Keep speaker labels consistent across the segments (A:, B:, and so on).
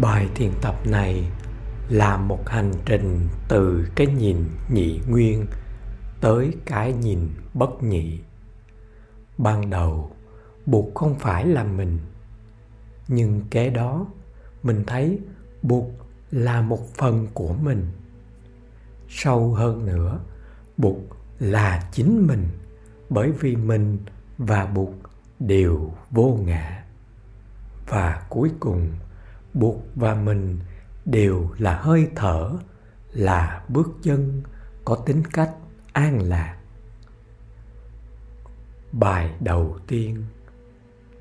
A: Bài thiền tập này là một hành trình từ cái nhìn nhị nguyên tới cái nhìn bất nhị. Ban đầu, buộc không phải là mình, nhưng kế đó mình thấy buộc là một phần của mình. Sâu hơn nữa, buộc là chính mình bởi vì mình và buộc đều vô ngã. Và cuối cùng, Bụt và mình đều là hơi thở, là bước chân có tính cách an lạc. Bài đầu tiên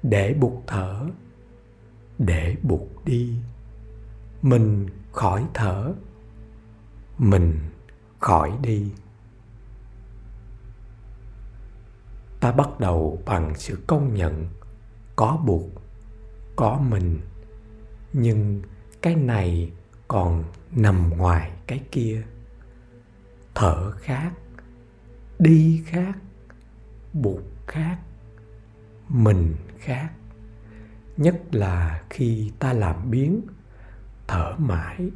A: Để Bụt thở, để Bụt đi, mình khỏi thở, mình khỏi đi. Ta bắt đầu bằng sự công nhận có Bụt, có mình, nhưng cái này còn nằm ngoài cái kia. Thở khác, đi khác bụt khác, mình khác. Nhất là khi ta làm biến thở mãi,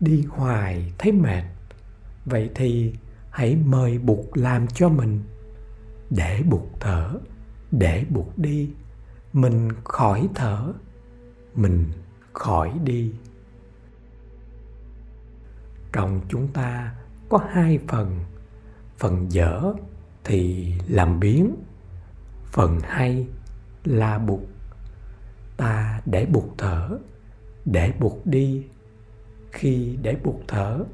A: đi hoài thấy mệt. Vậy thì hãy mời bụt làm cho mình. Để bụt thở, để bụt đi. Mình khỏi thở, mình khỏi đi. Trong chúng ta có hai phần. Phần dở thì làm biến, phần hay là bụt ta để bụt thở, để bụt đi. Khi để bụt thở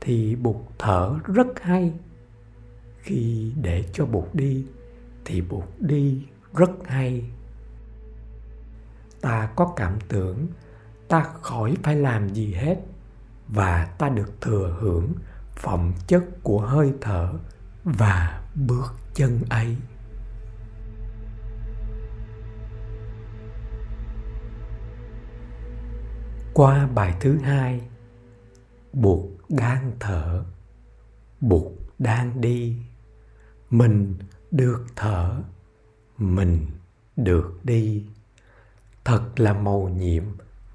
A: thì bụt thở rất hay. Khi để cho bụt đi thì bụt đi rất hay. Ta có cảm tưởng ta khỏi phải làm gì hết, và ta được thừa hưởng phẩm chất của hơi thở và bước chân ấy. Qua bài thứ hai, buộc đang thở, buộc đang đi. Mình được thở, mình được đi. Thật là màu nhiệm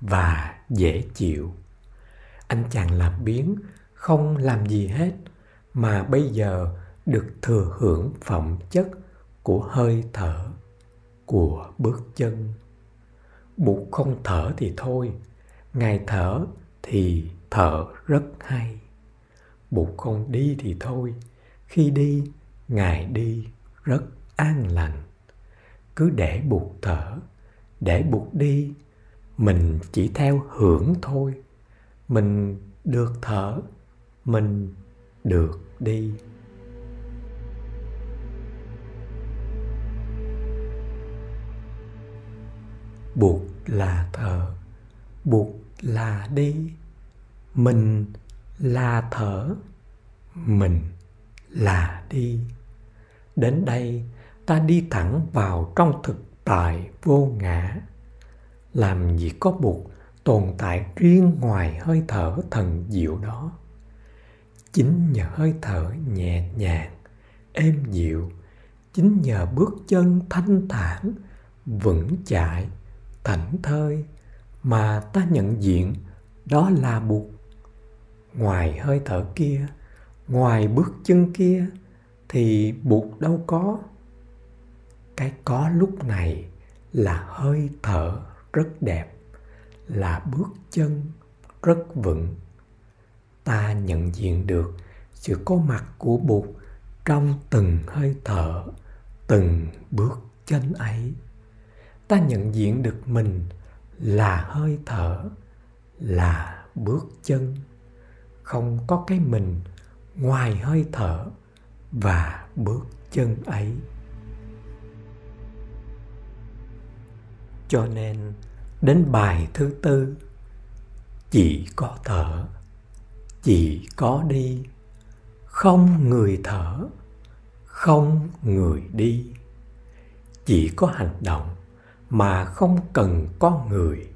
A: và dễ chịu. Anh chàng làm biến, không làm gì hết, mà bây giờ được thừa hưởng phẩm chất của hơi thở, của bước chân. Bụt không thở thì thôi, ngài thở thì thở rất hay. Bụt không đi thì thôi, khi đi, ngài đi rất an lành. Cứ để bụt thở, để bụt đi mình chỉ theo hưởng thôi. Mình được thở, mình được đi. Buộc là thở, buộc là đi. Mình là thở, mình là đi. Đến đây, ta đi thẳng vào trong thực tại vô ngã làm gì có buộc tồn tại riêng ngoài hơi thở thần diệu đó. Chính nhờ hơi thở nhẹ nhàng, êm dịu, chính nhờ bước chân thanh thản, vững chãi, thảnh thơi mà ta nhận diện đó là buộc. Ngoài hơi thở kia, ngoài bước chân kia thì buộc đâu có. Cái có lúc này là hơi thở rất đẹp, là bước chân rất vững. Ta nhận diện được sự có mặt của bụt trong từng hơi thở, từng bước chân ấy. Ta nhận diện được mình là hơi thở, là bước chân. Không có cái mình ngoài hơi thở và bước chân ấy. Cho nên đến bài thứ tư, chỉ có thở, chỉ có đi. Không người thở, không người đi. Chỉ có hành động mà không cần có người,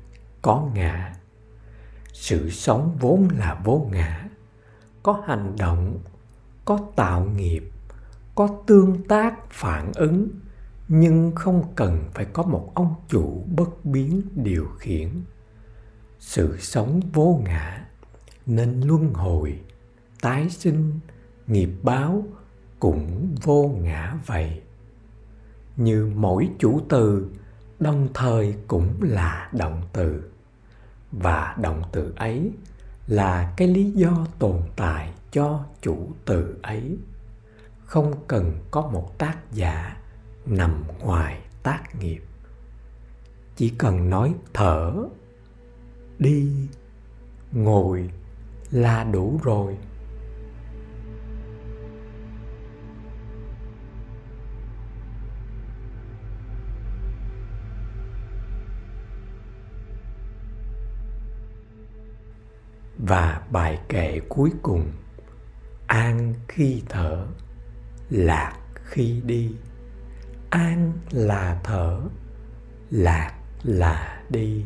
A: có ngã. Sự sống vốn là vô ngã. Có hành động, có tạo nghiệp, có tương tác phản ứng nhưng không cần phải có một ông chủ bất biến điều khiển. Sự sống vô ngã nên luân hồi, tái sinh, nghiệp báo cũng vô ngã vậy. Như mỗi chủ từ, đồng thời cũng là động từ. Và động từ ấy là cái lý do tồn tại cho chủ từ ấy. Không cần có một tác giả nằm ngoài tác nghiệp. Chỉ cần nói thở, đi, ngồi là đủ rồi. Và bài kệ cuối cùng, an khi thở, lạc khi đi an là thở, lạc là đi.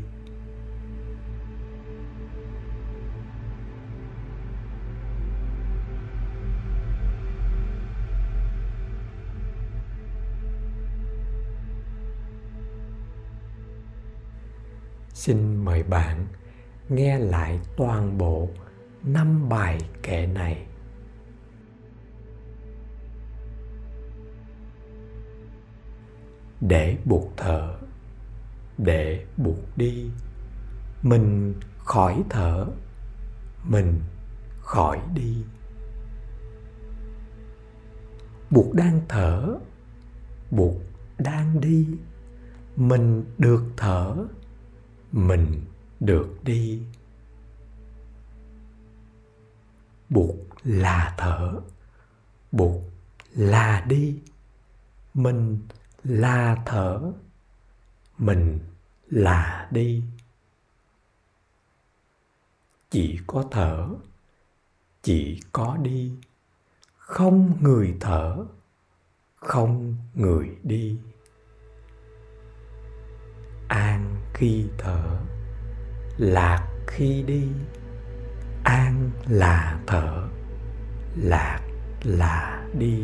A: Xin mời bạn nghe lại toàn bộ năm bài kệ này. Để buộc thở để buộc đi. Mình khỏi thở mình khỏi đi. Buộc đang thở, buộc đang đi. Mình được thở, mình được đi. Buộc là thở, buộc là đi. Mình là thở, mình là đi. Chỉ có thở, chỉ có đi. Không người thở, không người đi. An khi thở, lạc khi đi. An là thở, lạc là đi.